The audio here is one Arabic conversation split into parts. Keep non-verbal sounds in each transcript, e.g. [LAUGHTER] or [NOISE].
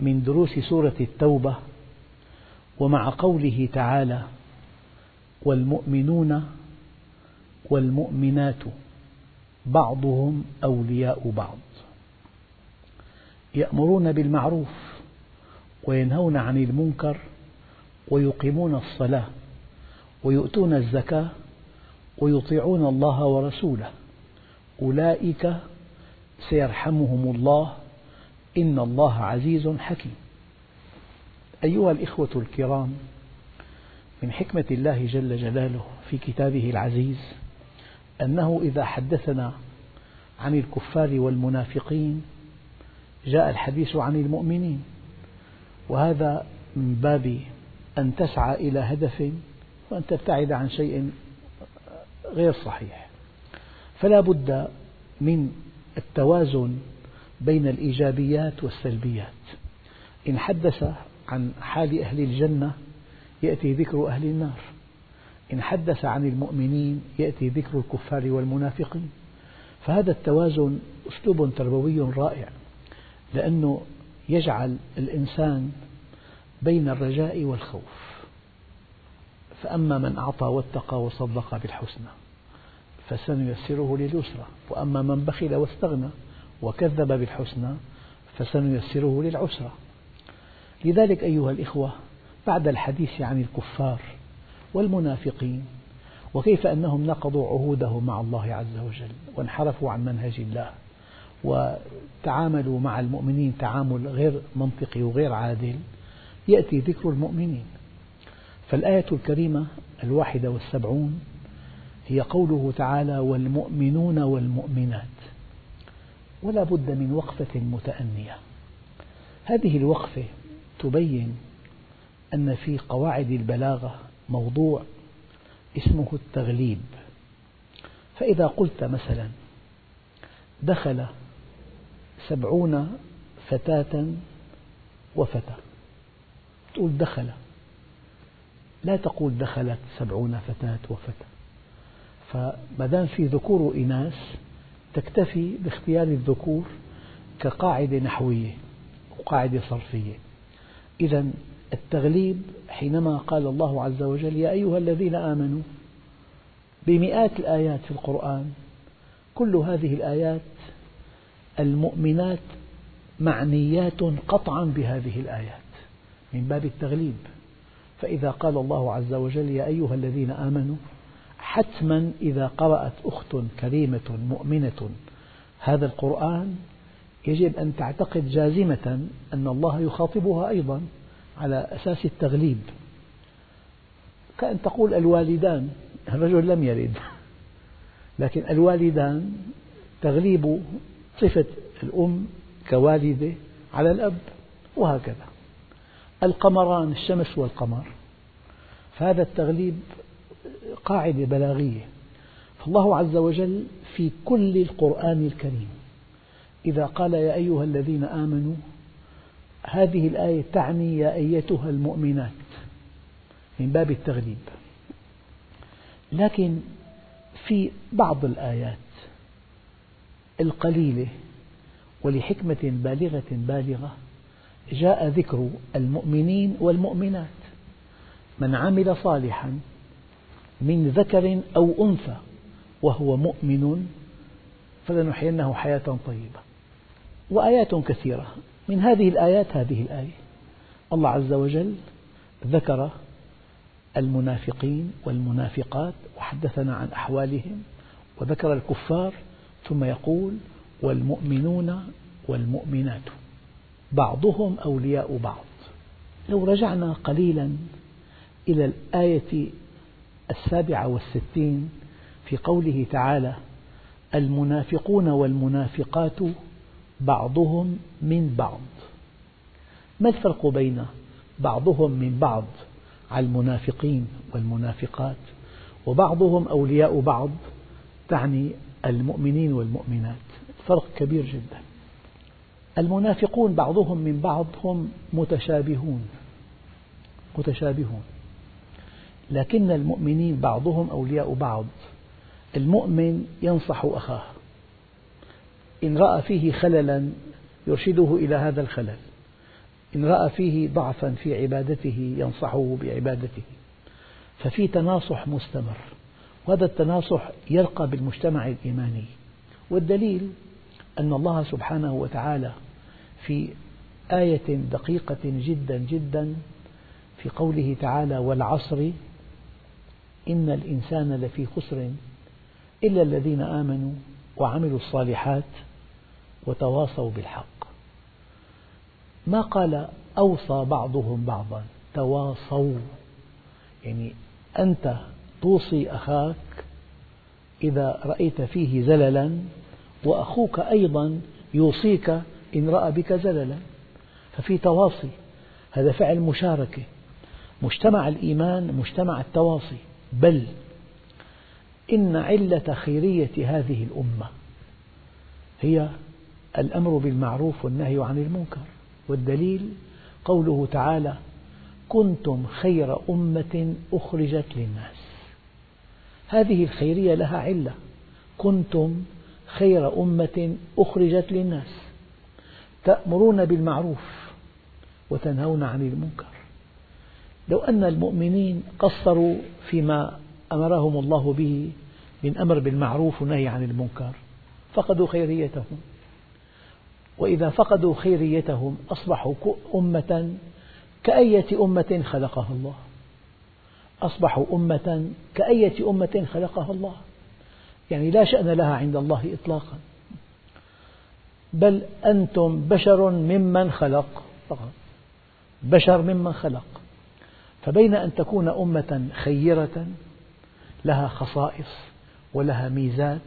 من دروس سورة التوبة ومع قوله تعالى والمؤمنون والمؤمنات بعضهم أولياء بعض. يأمرون بالمعروف وينهون عن المنكر ويقيمون الصلاة ويؤتون الزكاة ويطيعون الله ورسوله. أولئك سيرحمهم الله إن الله عزيز حكيم. أيها الإخوة الكرام من حكمة الله جل جلاله في كتابه العزيز أنه إذا حدثنا عن الكفار والمنافقين جاء الحديث عن المؤمنين. وهذا من باب أن تسعى إلى هدف وأن تبتعد عن شيء غير صحيح. فلا بد من التوازن بين الإيجابيات والسلبيات. إن حدث عن حال أهل الجنة يأتي ذكر أهل النار. إن حدث عن المؤمنين يأتي ذكر الكفار والمنافقين. فهذا التوازن أسلوب تربوي رائع لأنه يجعل الإنسان بين الرجاء والخوف. فأما من أعطى واتقى وصدق بالحسنى فسنيسره لليسرى. وأما من بخل واستغنى وكذب بالحسنى فسنيسره للعسرى. لذلك أيها الإخوة بعد الحديث عن الكفار والمنافقين وكيف أنهم نقضوا عهودهم مع الله عز وجل وانحرفوا عن منهج الله وتعاملوا مع المؤمنين تعامل غير منطقي وغير عادل يأتي ذكر المؤمنين. فالآية الكريمة الواحدة والسبعون هي قوله تعالى والمؤمنون والمؤمنات ولا بد من وقفة متأنية. هذه الوقفة تبين أن في قواعد البلاغة موضوع اسمه التغليب. فإذا قلت مثلا دخل سبعون فتاة وفتى تقول دخل لا تقول دخلت سبعون فتاة وفتى فما دام في ذكور وإناث تكتفي باختيار الذكور كقاعدة نحوية وقاعدة صرفية. إذا التغليب حينما قال الله عز وجل يا أيها الذين آمنوا بمئات الآيات في القرآن كل هذه الآيات المؤمنات معنيات قطعا بهذه الآيات من باب التغليب. فإذا قال الله عز وجل يا أيها الذين آمنوا حتما إذا قرأت أخت كريمة مؤمنة هذا القرآن يجب أن تعتقد جازمة أن الله يخاطبها أيضا على أساس التغليب. كأن تقول الوالدان الرجل لم يلد لكن الوالدان تغليب صفة الأم كوالدة على الأب وهكذا. القمران الشمس والقمر. فهذا التغليب قاعدة بلاغية. فالله عز وجل في كل القرآن الكريم إذا قال يا أيها الذين آمنوا هذه الآية تعني يا أيتها المؤمنات من باب التغليب. لكن في بعض الآيات القليلة ولحكمة بالغة بالغة جاء ذكر المؤمنين والمؤمنات. من عمل صالحا من ذكر أو أنثى وهو مؤمن فلنحيينه حياة طيبة. وآيات كثيرة. من هذه الآيات هذه الآية. الله عز وجل ذكر المنافقين والمنافقات وحدثنا عن أحوالهم وذكر الكفار ثم يقول والمؤمنون والمؤمنات. بعضهم أولياء بعض. لو رجعنا قليلا إلى الآية السابعة والستين في قوله تعالى المنافقون والمنافقات بعضهم من بعض. ما الفرق بين بعضهم من بعض على المنافقين والمنافقات وبعضهم أولياء بعض تعني المؤمنين والمؤمنات؟ فرق كبير جدا. المنافقون بعضهم من بعض هم متشابهون. متشابهون. لكن المؤمنين بعضهم أولياء بعض. المؤمن ينصح أخاه. إن رأى فيه خللا يرشده إلى هذا الخلل. إن رأى فيه ضعفا في عبادته ينصحه بعبادته. ففي تناصح مستمر وهذا التناصح يرقى بالمجتمع الإيماني. والدليل أن الله سبحانه وتعالى في آية دقيقة جدا جدا في قوله تعالى والعصر إن الإنسان لفي خسر إلا الذين آمنوا وعملوا الصالحات وتواصوا بالحق. ما قال أوصى بعضهم بعضا؟ تواصوا. يعني أنت توصي أخاك إذا رأيت فيه زللا وأخوك أيضا يوصيك إن رأى بك زللا. ففي تواصي هذا فعل مشاركة. مجتمع الإيمان مجتمع التواصي. بل إن علة خيرية هذه الأمة هي الأمر بالمعروف والنهي عن المنكر والدليل قوله تعالى كنتم خير أمة أخرجت للناس. هذه الخيرية لها علة. كنتم خير أمة أخرجت للناس. تأمرون بالمعروف وتنهون عن المنكر. لو أن المؤمنين قصروا فيما أمرهم الله به من أمر بالمعروف ونهي عن المنكر فقدوا خيريتهم. وإذا فقدوا خيريتهم أصبحوا أمة كأية أمة خلقها الله. أصبحوا أمة كأية أمة خلقها الله. يعني لا شأن لها عند الله إطلاقا. بل أنتم بشر ممن خلق. فقط بشر ممن خلق. فبين أن تكون أمة خيرة لها خصائص ولها ميزات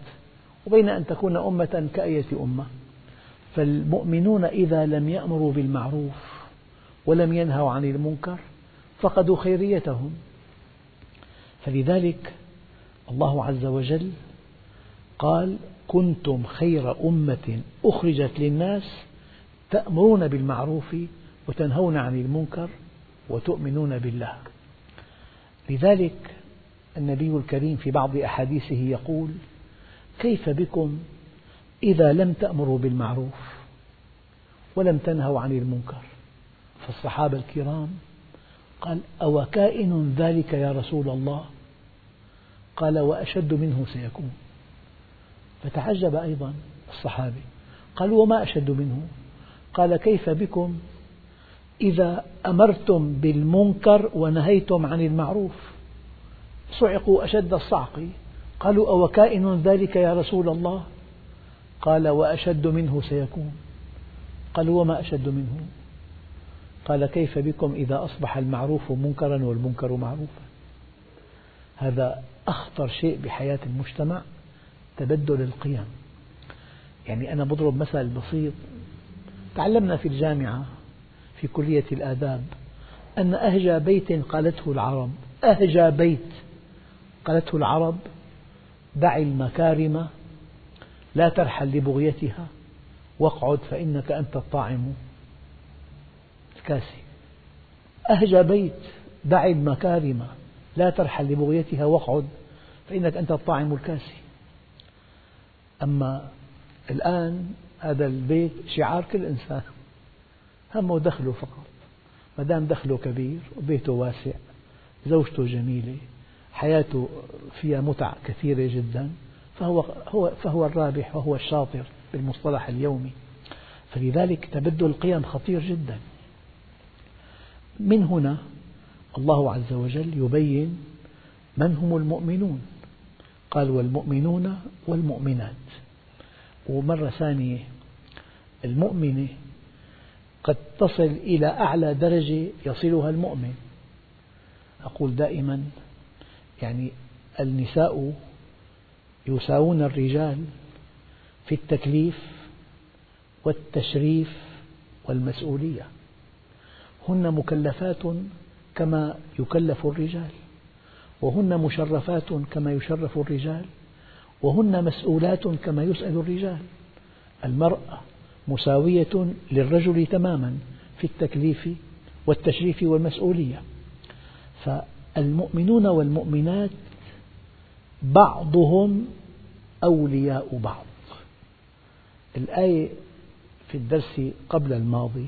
وبين أن تكون أمة كأية أمة. فالمؤمنون إذا لم يأمروا بالمعروف ولم ينهوا عن المنكر فقدوا خيريتهم. فلذلك الله عز وجل قال كنتم خير أمة أخرجت للناس تأمرون بالمعروف وتنهون عن المنكر وتؤمنون بالله. لذلك النبي الكريم في بعض أحاديثه يقول كيف بكم إذا لم تأمروا بالمعروف ولم تنهوا عن المنكر؟ فالصحابة الكرام قال أو كائن ذلك يا رسول الله؟ قال وأشد منه سيكون. فتعجب أيضا الصحابي. قال وما أشد منه؟ قال كيف بكم إذا أمرتم بالمنكر ونهيتم عن المعروف. صعقوا أشد الصعق. قالوا أو كائن ذلك يا رسول الله؟ قال وأشد منه سيكون. قالوا وما أشد منه؟ قال كيف بكم إذا أصبح المعروف منكرا والمنكر معروفا؟ هذا أخطر شيء بحياة المجتمع تبدل القيم. يعني أنا بضرب مثل بسيط. تعلمنا في الجامعة في كلية الآداب أن أهجى بيت قالته العرب أهجى بيت قالته العرب دع المكارم لا ترحل لبغيتها واقعد فإنك أنت الطاعم. الكاسي. أهجى بيت دع المكارم لا ترحل لبغيتها واقعد فإنك أنت الطاعم. الكاسي. أما الآن هذا البيت شعار كل إنسان. همه دخله فقط. ما دام دخله كبير وبيته واسع زوجته جميلة حياته فيها متع كثيرة جدا فهو, هو فهو الرابح وهو الشاطر بالمصطلح اليومي. فلذلك تبدل القيم خطير جدا. من هنا الله عز وجل يبين من هم المؤمنون. قال والمؤمنون والمؤمنات. ومرة ثانية المؤمنة قد تصل إلى أعلى درجة يصلها المؤمن. أقول دائما يعني النساء يساوون الرجال في التكليف والتشريف والمسؤولية. هن مكلفات كما يكلف الرجال وهن مشرفات كما يشرف الرجال وهن مسؤولات كما يسأل الرجال. المرأة مساوية للرجل تماما في التكليف والتشريف والمسؤولية. فالمؤمنون والمؤمنات بعضهم أولياء بعض. الآية في الدرس قبل الماضي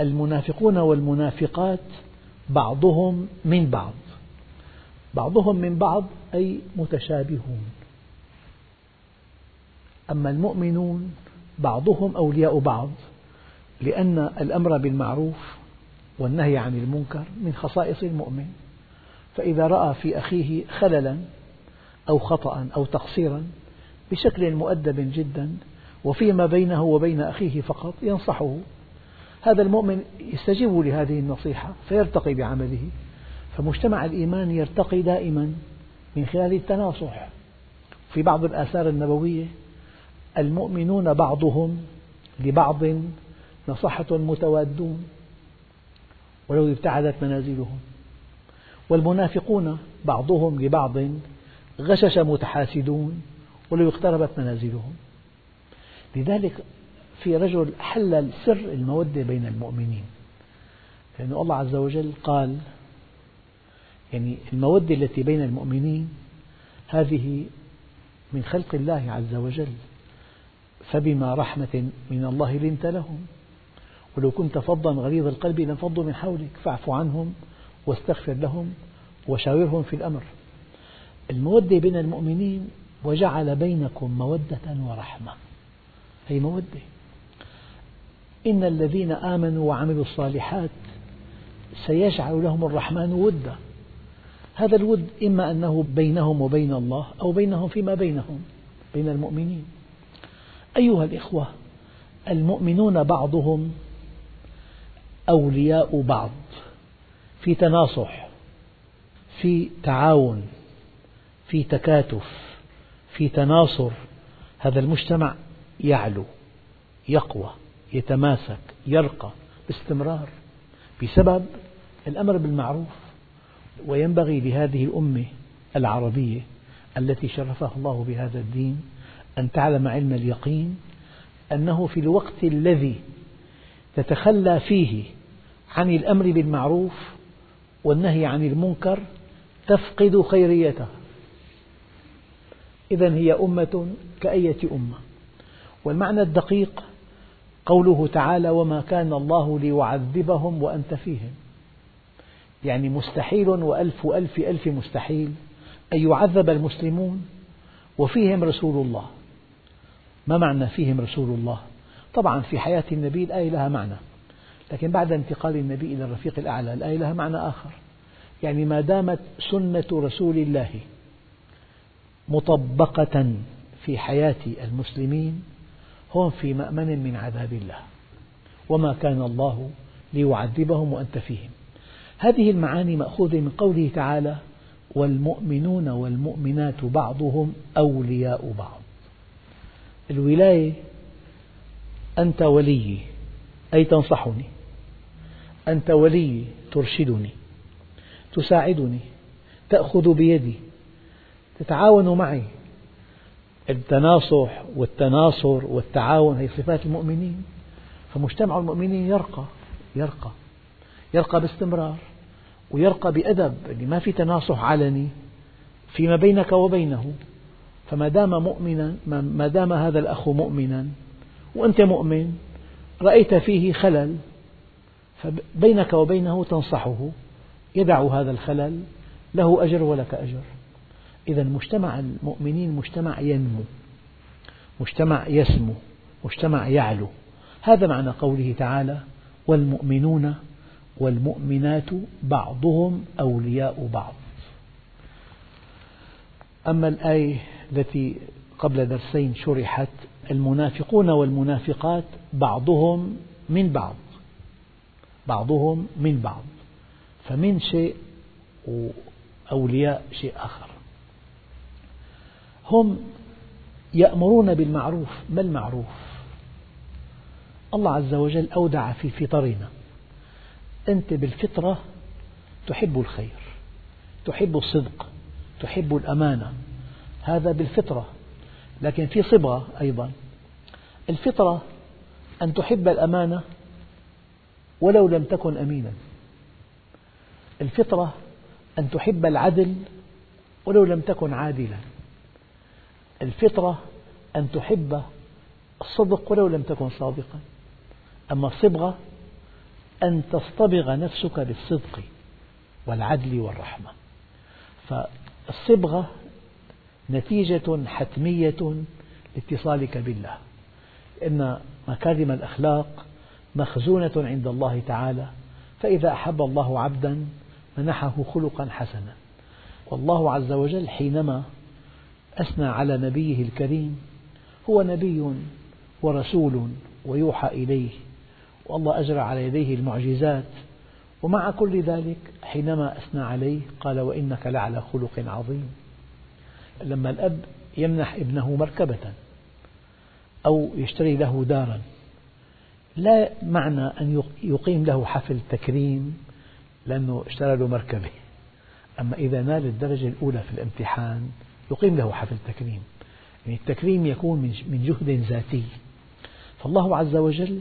المنافقون والمنافقات بعضهم من بعض. بعضهم من بعض أي متشابهون. أما المؤمنون بعضهم أولياء بعض لأن الأمر بالمعروف والنهي عن المنكر من خصائص المؤمن. فإذا رأى في أخيه خللا أو خطأ أو تقصيرا بشكل مؤدب جدا وفيما بينه وبين أخيه فقط ينصحه. هذا المؤمن يستجيب لهذه النصيحة فيرتقي بعمله. فمجتمع الإيمان يرتقي دائما من خلال التناصح. في بعض الآثار النبوية المؤمنون بعضهم لبعض نصحة متوادون ولو ابتعدت منازلهم والمنافقون بعضهم لبعض غشش متحاسدون ولو اقتربت منازلهم. لذلك في رجل حلل سر المودة بين المؤمنين لأن الله عز وجل قال يعني المودة التي بين المؤمنين هذه من خلق الله عز وجل. فبما رحمة من الله لنت لهم. ولو كنت فظا غليظ القلب لانفضوا من حولك فاعف عنهم واستغفر لهم وشاورهم في الأمر. المودة بين المؤمنين وجعل بينكم مودة ورحمة. هي مودة؟ إن الذين آمنوا وعملوا الصالحات سيجعل لهم الرحمن ودا. هذا الود إما أنه بينهم وبين الله أو بينهم فيما بينهم بين المؤمنين. أيها الإخوة المؤمنون بعضهم أولياء بعض في تناصح في تعاون في تكاتف في تناصر. هذا المجتمع يعلو يقوى يتماسك يرقى باستمرار بسبب الأمر بالمعروف. وينبغي لهذه الأمة العربية التي شرفها الله بهذا الدين أن تعلم علم اليقين أنه في الوقت الذي تتخلى فيه عن الأمر بالمعروف والنهي عن المنكر تفقد خيريتها. إذا هي أمة كأية أمة. والمعنى الدقيق قوله تعالى وما كان الله ليعذبهم وأنت فيهم. يعني مستحيل وألف ألف ألف مستحيل أن يعذب المسلمون وفيهم رسول الله. ما معنى فيهم رسول الله؟ طبعا في حياة النبي الآية لها معنى لكن بعد انتقال النبي إلى الرفيق الأعلى الآية لها معنى آخر. يعني ما دامت سنة رسول الله مطبقة في حياة المسلمين هم في مأمن من عذاب الله. وما كان الله ليعذبهم وأنت فيهم. هذه المعاني مأخوذة من قوله تعالى والمؤمنون والمؤمنات بعضهم أولياء بعض الولاية أنت ولي أي تنصحني؟ أنت ولي ترشدني تساعدني تأخذ بيدي تتعاون معي. التناصح والتناصر والتعاون هي صفات المؤمنين. فمجتمع المؤمنين يرقى يرقى يرقى باستمرار ويرقى بأدب ما في تناصح علني فيما بينك وبينه. فما دام مؤمنا ما دام هذا الأخ مؤمنا وأنت مؤمن رأيت فيه خلل فبينك وبينه تنصحه يدع هذا الخلل له أجر ولك أجر. إذا مجتمع المؤمنين مجتمع ينمو مجتمع يسمو مجتمع يعلو. هذا معنى قوله تعالى والمؤمنون والمؤمنات بعضهم أولياء بعض. أما الآية التي قبل درسين شرحت المنافقون والمنافقات بعضهم من بعض بعضهم من بعض فمن شيء وأولياء شيء آخر. هم يأمرون بالمعروف ما المعروف؟ الله عز وجل أودع في فطرنا. أنت بالفطرة تحب الخير تحب الصدق تحب الأمانة. هذا بالفطرة لكن في صبغة أيضا. الفطرة أن تحب الأمانة ولو لم تكن أمينا. الفطرة أن تحب العدل ولو لم تكن عادلا. الفطرة أن تحب الصدق ولو لم تكن صادقا. أما الصبغة أن تصطبغ نفسك بالصدق والعدل والرحمة. فالصبغة نتيجة حتمية لاتصالك بالله. إن مكارم الأخلاق مخزونة عند الله تعالى فإذا أحب الله عبدا منحه خلقا حسنا. والله عز وجل حينما أثنى على نبيه الكريم هو نبي ورسول ويوحى إليه والله أجرى على يديه المعجزات. ومع كل ذلك حينما أثنى عليه قال وإنك لعلى خلق عظيم. لما الأب يمنح ابنه مركبة أو يشتري له دارا لا معنى أن يقيم له حفل تكريم لأنه اشترى له مركبة. أما إذا نال الدرجة الأولى في الامتحان يقيم له حفل تكريم. يعني التكريم يكون من جهد ذاتي. فالله عز وجل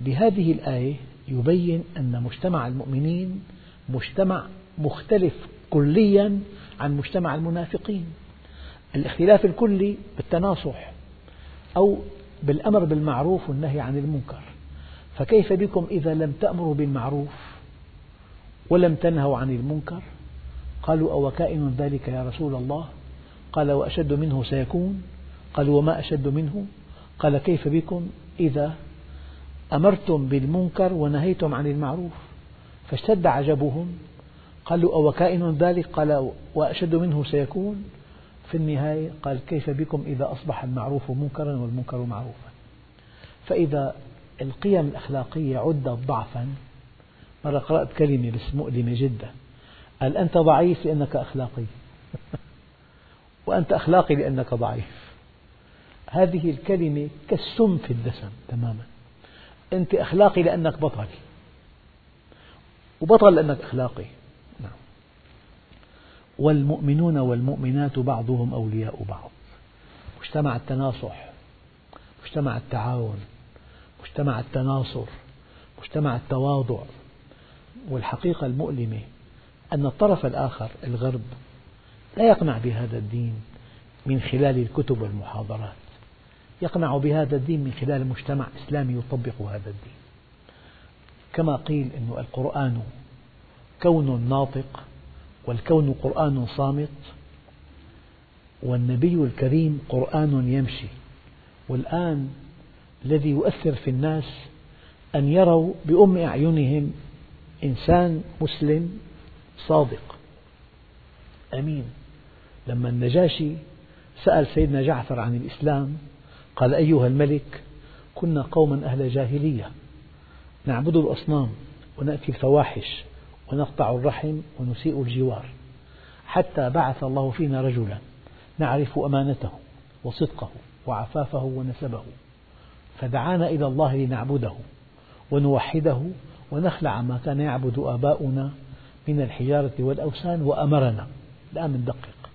بهذه الآية يبين أن مجتمع المؤمنين مجتمع مختلف كليا عن مجتمع المنافقين. الاختلاف الكلي بالتناصح أو بالأمر بالمعروف والنهي عن المنكر. فكيف بكم إذا لم تأمروا بالمعروف ولم تنهوا عن المنكر؟ قالوا أو كائن ذلك يا رسول الله؟ قال وأشد منه سيكون. قالوا وما أشد منه؟ قال كيف بكم إذا أمرتم بالمنكر ونهيتم عن المعروف؟ فاشتد عجبهم. قالوا أو كائن ذلك؟ قال وأشد منه سيكون. في النهاية قال كيف بكم إذا أصبح المعروف منكرا والمنكر معروفا؟ فإذا القيم الأخلاقية عدت ضعفا مرة قرأت كلمة بس مؤلمة جدا قال أنت ضعيف لأنك أخلاقي. [LAUGHS] وأنت أخلاقي لأنك ضعيف. هذه الكلمة كالسم في الدسم تماما. أنت أخلاقي لأنك بطل. وبطل لأنك أخلاقي. والمؤمنون والمؤمنات بعضهم أولياء بعض. مجتمع التناصح مجتمع التعاون مجتمع التناصر مجتمع التواضع. والحقيقة المؤلمة أن الطرف الآخر الغرب لا يقنع بهذا الدين من خلال الكتب والمحاضرات. يقنع بهذا الدين من خلال مجتمع إسلامي يطبق هذا الدين. كما قيل أن القرآن كون ناطق والكون قرآن صامت والنبي الكريم قرآن يمشي. والآن الذي يؤثر في الناس أن يروا بأم أعينهم إنسان مسلم صادق. أمين. لما النجاشي سأل سيدنا جعفر عن الإسلام قال أيها الملك كنا قوما أهل جاهلية نعبد الأصنام ونأتي الفواحش ونقطع الرحم ونسيء الجوار. حتى بعث الله فينا رجلا نعرف أمانته وصدقه وعفافه ونسبه. فدعانا إلى الله لنعبده ونوحده ونخلع ما كان يعبد آباؤنا من الحجارة والأوثان وأمرنا. الآن ندقق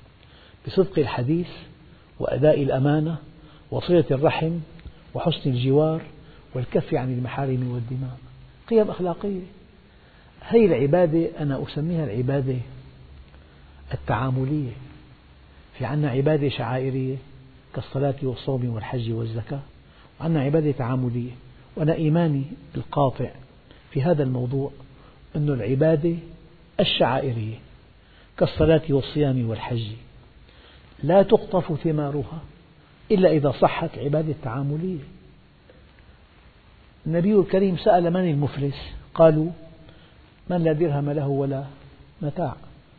بصدق الحديث وأداء الأمانة وصلة الرحم وحسن الجوار والكف عن المحارم والدماء. قيم أخلاقية. هذه العبادة أنا أسميها العبادة التعاملية. في عنا عبادة شعائرية كالصلاة والصوم والحج والزكاة وعندنا عبادة تعاملية وأنا إيماني القاطع في هذا الموضوع أن العبادة الشعائرية كالصلاة والصيام والحج لا تقطف ثمارها إلا إذا صحت عبادة تعاملية النبي الكريم سأل من المفلس؟ قالوا من لا درهم له ولا متاع.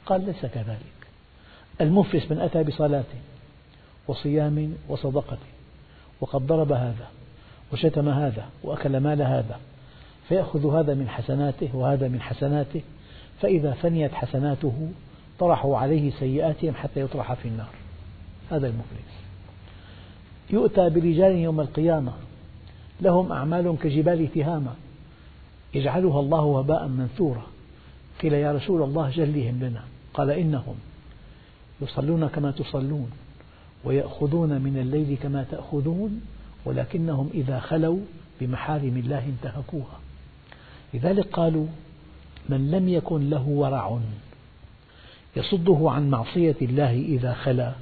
قال ليس كذلك. المفلس من أتى بصلاة وصيام وصدقة وقد ضرب هذا وشتم هذا وأكل مال هذا فيأخذ هذا من حسناته وهذا من حسناته فإذا فنيت حسناته طرحوا عليه سيئاتهم حتى يطرح في النار. هذا المفلس. يؤتى برجال يوم القيامة لهم أعمال كجبال تهامة. يجعلها الله وباء منثورا. قيل يا رسول الله جلهم لنا. قال إنهم يصلون كما تصلون ويأخذون من الليل كما تأخذون ولكنهم إذا خلوا بمحارم الله انتهكوها. لذلك قالوا من لم يكن له ورع يصده عن معصية الله إذا خلا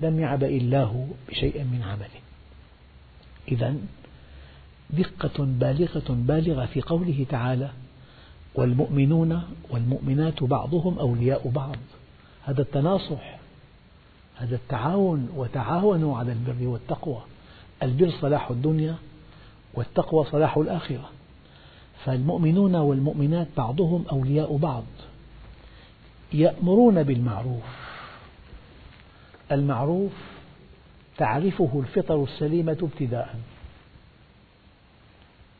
لم يعبأ الله بشيء من عمله. إذا دقة بالغة بالغة في قوله تعالى والمؤمنون والمؤمنات بعضهم أولياء بعض. هذا التناصح هذا التعاون وتعاونوا على البر والتقوى. البر صلاح الدنيا والتقوى صلاح الآخرة. فالمؤمنون والمؤمنات بعضهم أولياء بعض. يأمرون بالمعروف. المعروف تعرفه الفطر السليمة ابتداء.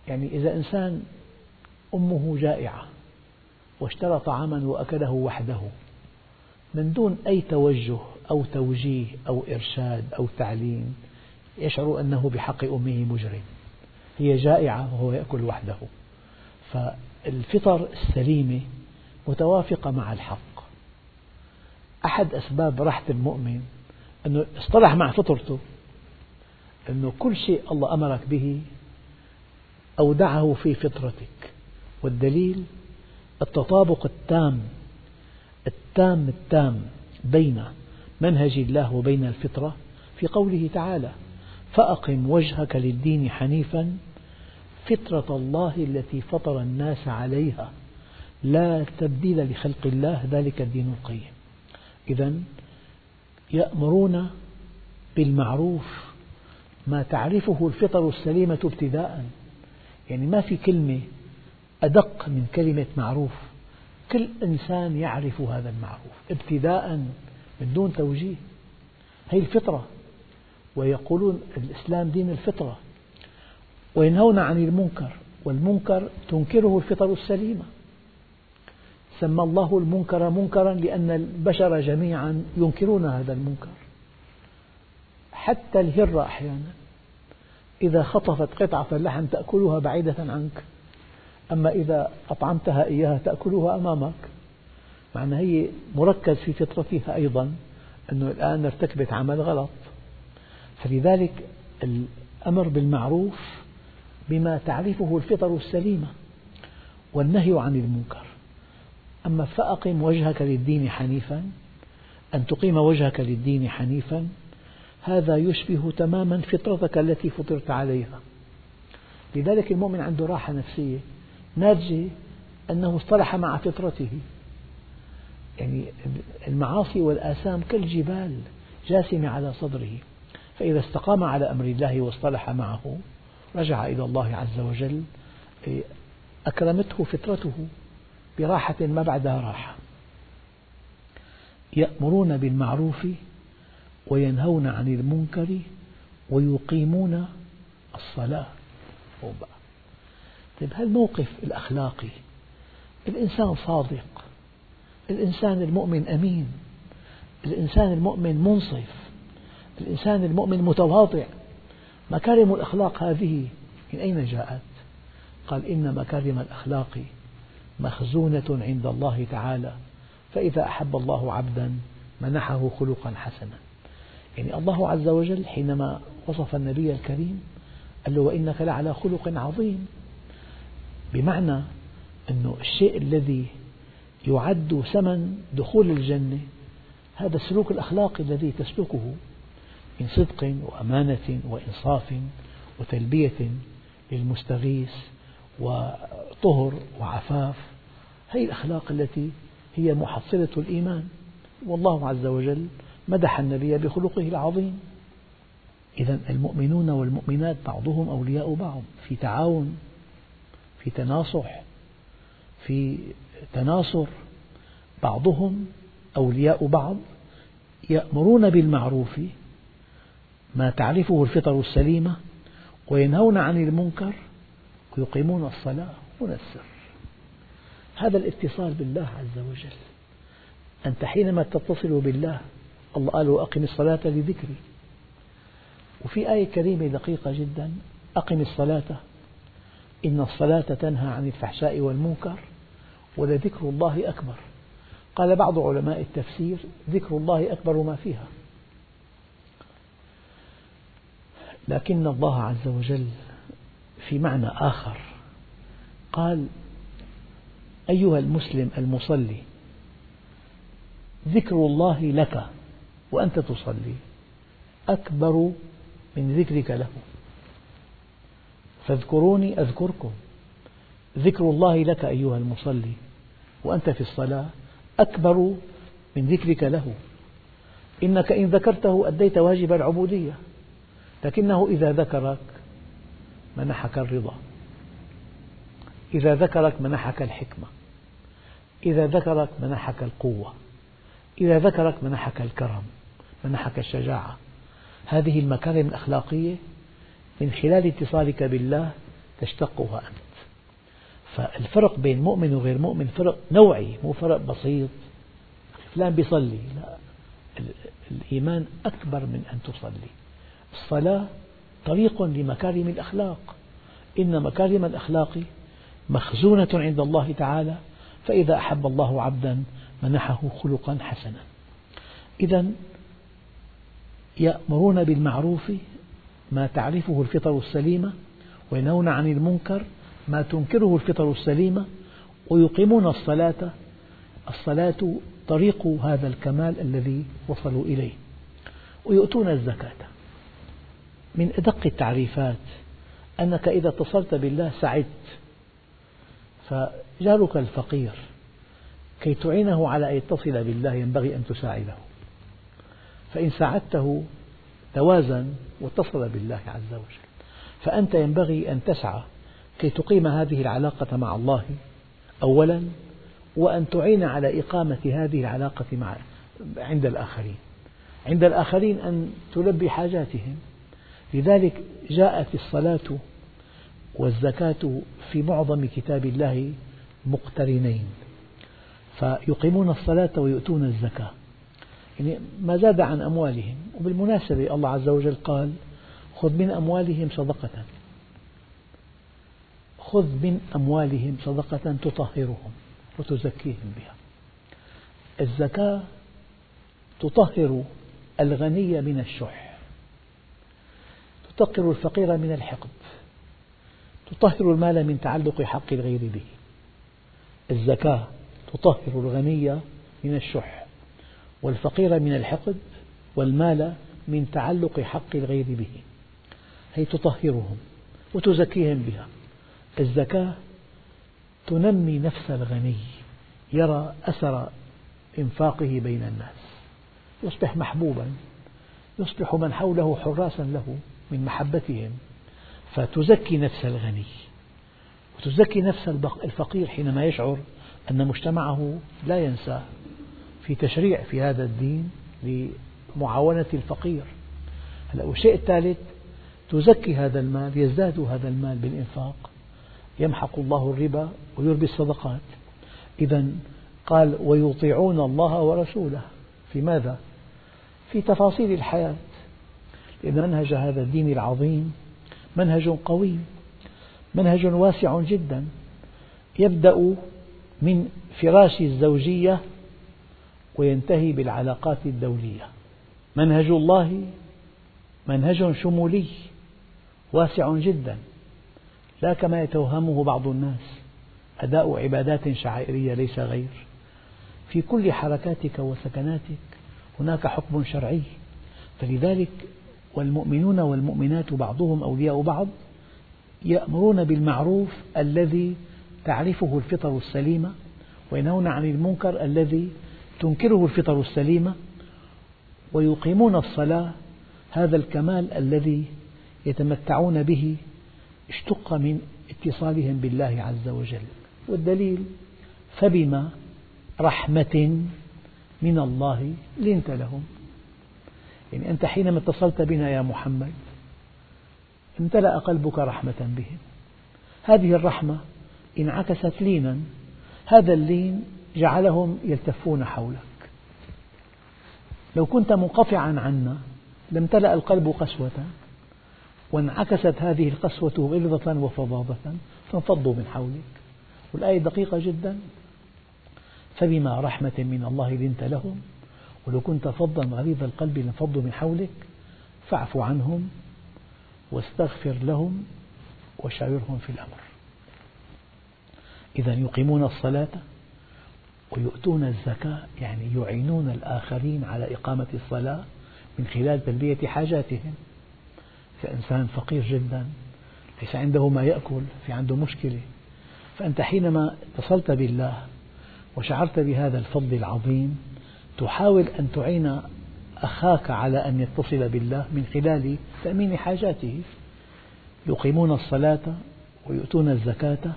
يعني إذا إنسان أمه جائعة واشترى طعاما وأكله وحده من دون أي توجه أو توجيه أو إرشاد أو تعليم يشعر أنه بحق أمه مجرم. هي جائعة وهو يأكل وحده. فالفطر السليمة متوافقة مع الحق. أحد أسباب راحة المؤمن أنه اصطلح مع فطرته أنه كل شيء الله أمرك به أودعه في فطرتك. والدليل التطابق التام التام التام بين منهج الله وبين الفطرة في قوله تعالى فأقم وجهك للدين حنيفا فطرة الله التي فطر الناس عليها. لا تبديل لخلق الله ذلك الدين القيم. إذا يأمرون بالمعروف ما تعرفه الفطر السليمة ابتداء. يعني ما في كلمة أدق من كلمة معروف. كل إنسان يعرف هذا المعروف ابتداء من دون توجيه. هي الفطرة ويقولون الإسلام دين الفطرة وينهون عن المنكر والمنكر تنكره الفطر السليمة. سمى الله المنكر منكرا لأن البشر جميعا ينكرون هذا المنكر. حتى الهرة أحيانا. إذا خطفت قطعة اللحم تأكلها بعيدة عنك. أما إذا أطعمتها إياها تأكلها أمامك. معنى هي مركز في فطرتها أيضا أنه الآن ارتكبت عمل غلط. فلذلك الأمر بالمعروف بما تعرفه الفطر السليمة والنهي عن المنكر. أما فأقم وجهك للدين حنيفا أن تقيم وجهك للدين حنيفا هذا يشبه تماما فطرتك التي فطرت عليها. لذلك المؤمن عنده راحة نفسية ناتجة أنه اصطلح مع فطرته. يعني المعاصي والآثام كالجبال جاثمة على صدره. فإذا استقام على أمر الله واصطلح معه رجع إلى الله عز وجل أكرمته فطرته براحة ما بعدها راحة. يأمرون بالمعروف وينهون عن المنكر ويقيمون الصلاة. طيب هالموقف الأخلاقي. الإنسان صادق. الإنسان المؤمن أمين. الإنسان المؤمن منصف. الإنسان المؤمن متواضع. مكارم الأخلاق هذه من أين جاءت؟ قال إن مكارم الأخلاق مخزونة عند الله تعالى. فإذا أحب الله عبدا منحه خلقا حسنا. يعني الله عز وجل حينما وصف النبي الكريم قال له وإنك لعلى خلق عظيم. بمعنى أن الشيء الذي يعد ثمن دخول الجنة هذا السلوك الأخلاقي الذي تسلكه من صدق وأمانة وإنصاف وتلبية للمستغيث وطهر وعفاف. هذه الأخلاق التي هي محصلة الإيمان. والله عز وجل مدح النبي بخلقه العظيم. إذا المؤمنون والمؤمنات بعضهم أولياء بعض في تعاون في تناصح في تناصر. بعضهم أولياء بعض يأمرون بالمعروف ما تعرفه الفطر السليمة وينهون عن المنكر ويقيمون الصلاة هنا السر. هذا الاتصال بالله عز وجل. أنت حينما تتصل بالله الله قال أقم الصلاة لذكري. وفي آية كريمة دقيقة جدا أقم الصلاة إن الصلاة تنهى عن الفحشاء والمنكر ولذكر الله أكبر. قال بعض علماء التفسير ذكر الله أكبر ما فيها. لكن الله عز وجل في معنى آخر قال أيها المسلم المصلي ذكر الله لك. وأنت تصلي. أكبر من ذكرك له. فاذكروني أذكركم. ذكر الله لك أيها المصلي. وأنت في الصلاة. أكبر من ذكرك له. إنك إن ذكرته أديت واجب العبودية. لكنه إذا ذكرك منحك الرضا. إذا ذكرك منحك الحكمة. إذا ذكرك منحك القوة. إذا ذكرك منحك الكرم. منحك الشجاعة. هذه المكارم الأخلاقية من خلال اتصالك بالله تشتقها أنت. فالفرق بين مؤمن وغير مؤمن فرق نوعي مو فرق بسيط. فلان بيصلي. لا الإيمان أكبر من أن تصلي. الصلاة طريق لمكارم الأخلاق. إن مكارم الأخلاق مخزونة عند الله تعالى فإذا أحب الله عبدا منحه خلقا حسنا. إذا يأمرون بالمعروف ما تعرفه الفطر السليمة وينهون عن المنكر ما تنكره الفطر السليمة ويقيمون الصلاة. الصلاة طريق هذا الكمال الذي وصلوا إليه. ويؤتون الزكاة. من أدق التعريفات أنك إذا اتصلت بالله سعدت. فجارك الفقير كي تعينه على أن يتصل بالله ينبغي أن تساعده. فإن ساعدته توازن واتصل بالله عز وجل. فأنت ينبغي أن تسعى كي تقيم هذه العلاقة مع الله أولا وأن تعين على إقامة هذه العلاقة مع عند الآخرين. عند الآخرين أن تلبي حاجاتهم. لذلك جاءت الصلاة والزكاة في معظم كتاب الله مقترنين. فيقيمون الصلاة ويؤتون الزكاة. يعني ما زاد عن أموالهم. وبالمناسبة الله عز وجل قال خذ من أموالهم صدقة. خذ من أموالهم صدقة تطهرهم وتزكيهم بها. الزكاة تطهر الغني من الشح. تطهر الفقير من الحقد. تطهر المال من تعلق حق الغير به. الزكاة تطهر الغني من الشح. والفقير من الحقد والمال من تعلق حق الغير به هي تطهرهم وتزكيهم بها. الزكاة تنمي نفس الغني يرى أثر إنفاقه بين الناس. يصبح محبوبا يصبح من حوله حراسا له من محبتهم. فتزكي نفس الغني وتزكي نفس الفقير حينما يشعر أن مجتمعه لا ينساه. في تشريع في هذا الدين لمعاونة الفقير. هلا والشيء الثالث تزكي هذا المال يزداد هذا المال بالإنفاق يمحق الله الربا ويربي الصدقات. إذا قال ويطيعون الله ورسوله في ماذا؟ في تفاصيل الحياة. لأن منهج هذا الدين العظيم منهج قوي منهج واسع جدا يبدأ من فراش الزوجية وينتهي بالعلاقات الدولية. منهج الله منهج شمولي واسع جدا لا كما يتوهمه بعض الناس. أداء عبادات شعائرية ليس غير. في كل حركاتك وسكناتك هناك حكم شرعي. فلذلك والمؤمنون والمؤمنات بعضهم أولياء بعض يأمرون بالمعروف الذي تعرفه الفطر السليمة وينهون عن المنكر الذي تنكره الفطر السليمة ويقيمون الصلاة هذا الكمال الذي يتمتعون به اشتق من اتصالهم بالله عز وجل. والدليل فبما رحمة من الله لنت لهم. يعني أنت حينما اتصلت بنا يا محمد امتلأ قلبك رحمة بهم. هذه الرحمة انعكست لينا هذا اللين جعلهم يلتفون حولك. لو كنت منقطعا عنا لامتلأ القلب قسوة وانعكست هذه القسوة غلظة وفظاظة فانفضوا من حولك. والآية دقيقة جدا. فبما رحمة من الله لنت لهم ولو كنت فظا غليظ القلب لانفضوا من حولك فاعف عنهم واستغفر لهم وشاورهم في الأمر. إذا يقيمون الصلاة. ويؤتون الزكاة يعني يعينون الآخرين على إقامة الصلاة من خلال تلبية حاجاتهم. إنسان فقير جدا ليس عنده ما يأكل في عنده مشكلة. فأنت حينما اتصلت بالله وشعرت بهذا الفضل العظيم تحاول أن تعين أخاك على أن يتصل بالله من خلال تأمين حاجاته. يقيمون الصلاة ويؤتون الزكاة.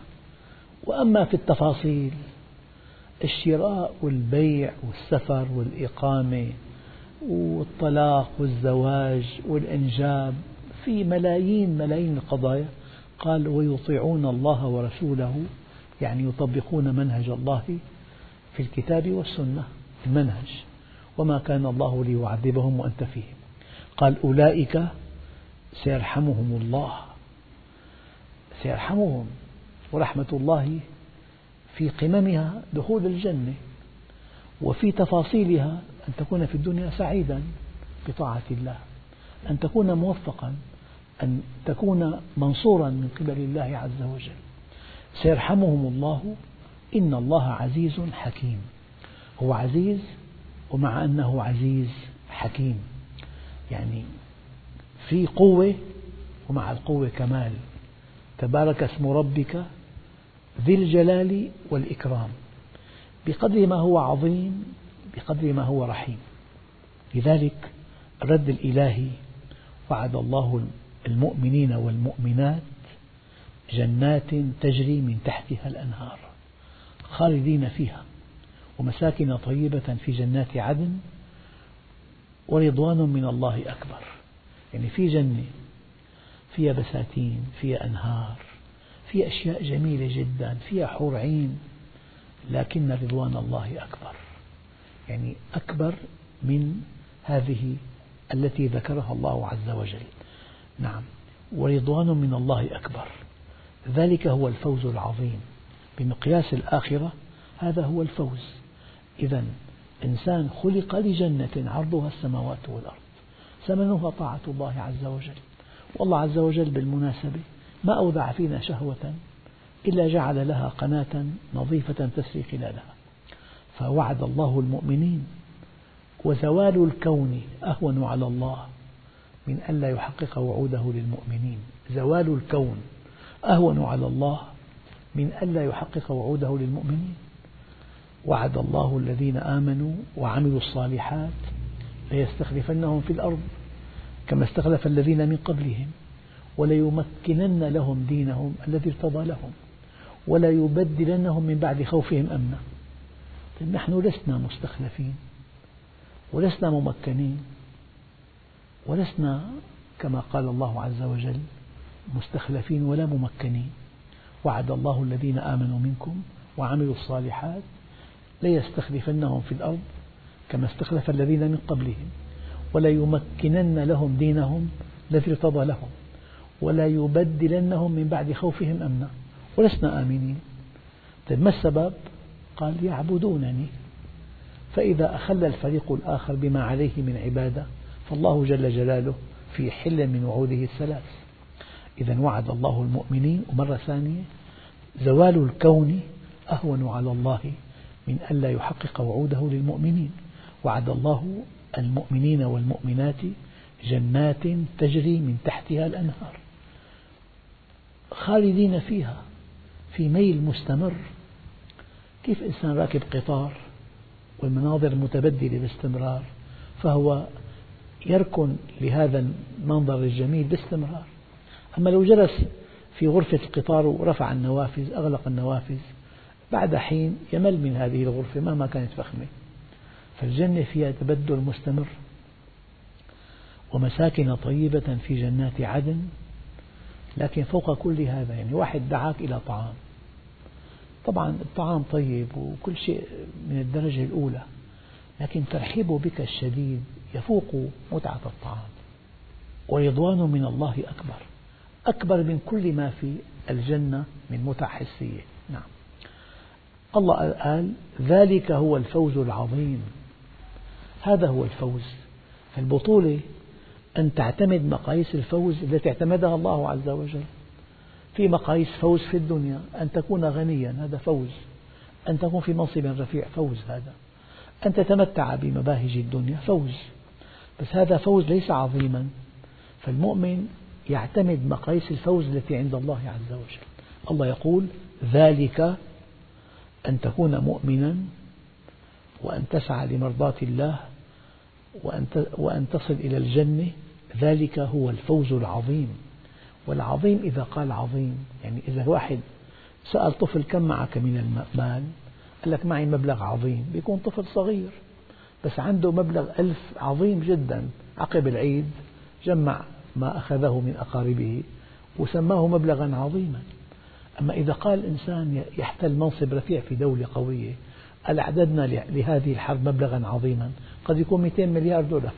وأما في التفاصيل الشراء والبيع والسفر والإقامة والطلاق والزواج والإنجاب في ملايين ملايين القضايا. قال ويطيعون الله ورسوله يعني يطبقون منهج الله في الكتاب والسنة المنهج. وما كان الله ليعذبهم وأنت فيهم. قال أولئك سيرحمهم الله. سيرحمهم. ورحمة الله في قممها دخول الجنة وفي تفاصيلها أن تكون في الدنيا سعيدا بطاعة الله أن تكون موفقا أن تكون منصورا من قبل الله عز وجل. سيرحمهم الله إن الله عزيز حكيم. هو عزيز ومع أنه عزيز حكيم. يعني في قوة ومع القوة كمال. تبارك اسم ربك ذي الجلال والإكرام. بقدر ما هو عظيم بقدر ما هو رحيم. لذلك الرد الإلهي وعد الله المؤمنين والمؤمنات جنات تجري من تحتها الأنهار خالدين فيها ومساكن طيبة في جنات عدن ورضوان من الله أكبر. يعني في جنة فيها بساتين فيها أنهار فيها أشياء جميلة جدا فيها حور عين لكن رضوان الله أكبر. يعني أكبر من هذه التي ذكرها الله عز وجل. نعم. ورضوان من الله أكبر. ذلك هو الفوز العظيم. بمقياس الآخرة هذا هو الفوز. إذا إنسان خلق لجنة عرضها السماوات والأرض. ثمنها طاعة الله عز وجل. والله عز وجل بالمناسبة ما أودع فينا شهوة إلا جعل لها قناة نظيفة تسري خلالها. فوعد الله المؤمنين وزوال الكون أهون على الله من ألا يحقق وعوده للمؤمنين. زوال الكون أهون على الله من ألا يحقق وعوده للمؤمنين. وعد الله الذين آمنوا وعملوا الصالحات ليستخلفنهم في الأرض كما استخلف الذين من قبلهم. وليمكنن لهم دينهم الذي ارتضى لهم ولا يبدلنهم من بعد خوفهم أمنا. طيب نحن لسنا مستخلفين ولسنا ممكنين ولسنا كما قال الله عز وجل مستخلفين ولا ممكنين. وعد الله الذين آمنوا منكم وعملوا الصالحات ليستخلفنهم في الأرض كما استخلف الذين من قبلهم وليمكنن لهم دينهم الذي ارتضى لهم. ولا يبدلنهم من بعد خوفهم أمنا. ولسنا آمنين. طيب ما السبب؟ قال يعبدونني. فإذا أخل الفريق الآخر بما عليه من عبادة فالله جل جلاله في حل من وعوده الثلاث. إذا وعد الله المؤمنين. ومرة ثانية زوال الكون أهون على الله من ألا يحقق وعوده للمؤمنين. وعد الله المؤمنين والمؤمنات جنات تجري من تحتها الأنهار. خالدين فيها في ميل مستمر. كيف إنسان راكب قطار والمناظر متبدلة باستمرار فهو يركن لهذا المنظر الجميل باستمرار. أما لو جلس في غرفة القطار ورفع النوافذ أغلق النوافذ بعد حين يمل من هذه الغرفة مهما كانت فخمة. فالجنة فيها تبدل مستمر. ومساكن طيبة في جنات عدن لكن فوق كل هذا يعني واحد دعاك إلى طعام. طبعا الطعام طيب وكل شيء من الدرجة الأولى لكن ترحيبه بك الشديد يفوق متعة الطعام. ورضوان من الله أكبر أكبر من كل ما في الجنة من متع حسية. نعم. الله قال ذلك هو الفوز العظيم. هذا هو الفوز. البطولة أن تعتمد مقاييس الفوز التي اعتمدها الله عز وجل. في مقاييس فوز في الدنيا أن تكون غنيا هذا فوز. أن تكون في منصب رفيع فوز هذا. أن تتمتع بمباهج الدنيا فوز. بس هذا فوز ليس عظيما. فالمؤمن يعتمد مقاييس الفوز التي عند الله عز وجل. الله يقول ذلك أن تكون مؤمنا وأن تسعى لمرضاة الله وأن تصل إلى الجنة ذلك هو الفوز العظيم. والعظيم إذا قال عظيم يعني إذا واحد سأل طفل كم معك من المال؟ قال لك معي مبلغ عظيم. بيكون طفل صغير بس عنده مبلغ ألف عظيم جدا. عقب العيد جمع ما أخذه من أقاربه وسماه مبلغا عظيما. أما إذا قال إنسان يحتل منصب رفيع في دولة قوية قال أعددنا لهذه الحرب مبلغا عظيما؟ قد يكون 200 مليار دولار.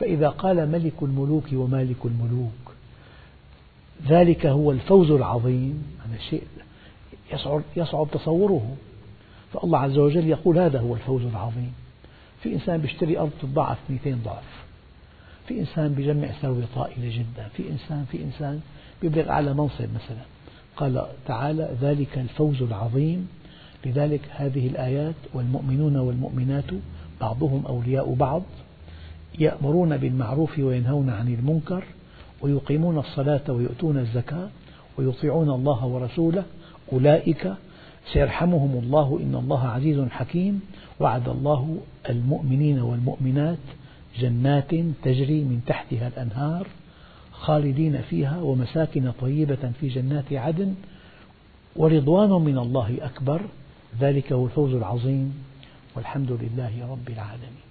فإذا قال ملك الملوك ومالك الملوك ذلك هو الفوز العظيم هذا شيء يصعب, يصعب تصوره. فالله عز وجل يقول هذا هو الفوز العظيم. في إنسان بيشتري أرض تضاعف 200 ضعف. في إنسان بيجمع ثروة طائلة جدا. في إنسان في إنسان بيبلغ أعلى منصب مثلا. قال تعالى ذلك الفوز العظيم. لذلك هذه الآيات والمؤمنون والمؤمنات بعضهم أولياء بعض. يأمرون بالمعروف وينهون عن المنكر ويقيمون الصلاة ويؤتون الزكاة ويطيعون الله ورسوله. أولئك سيرحمهم الله إن الله عزيز حكيم. وعد الله المؤمنين والمؤمنات جنات تجري من تحتها الأنهار خالدين فيها ومساكن طيبة في جنات عدن ورضوان من الله أكبر. ذلك هو الفوز العظيم. والحمد لله رب العالمين.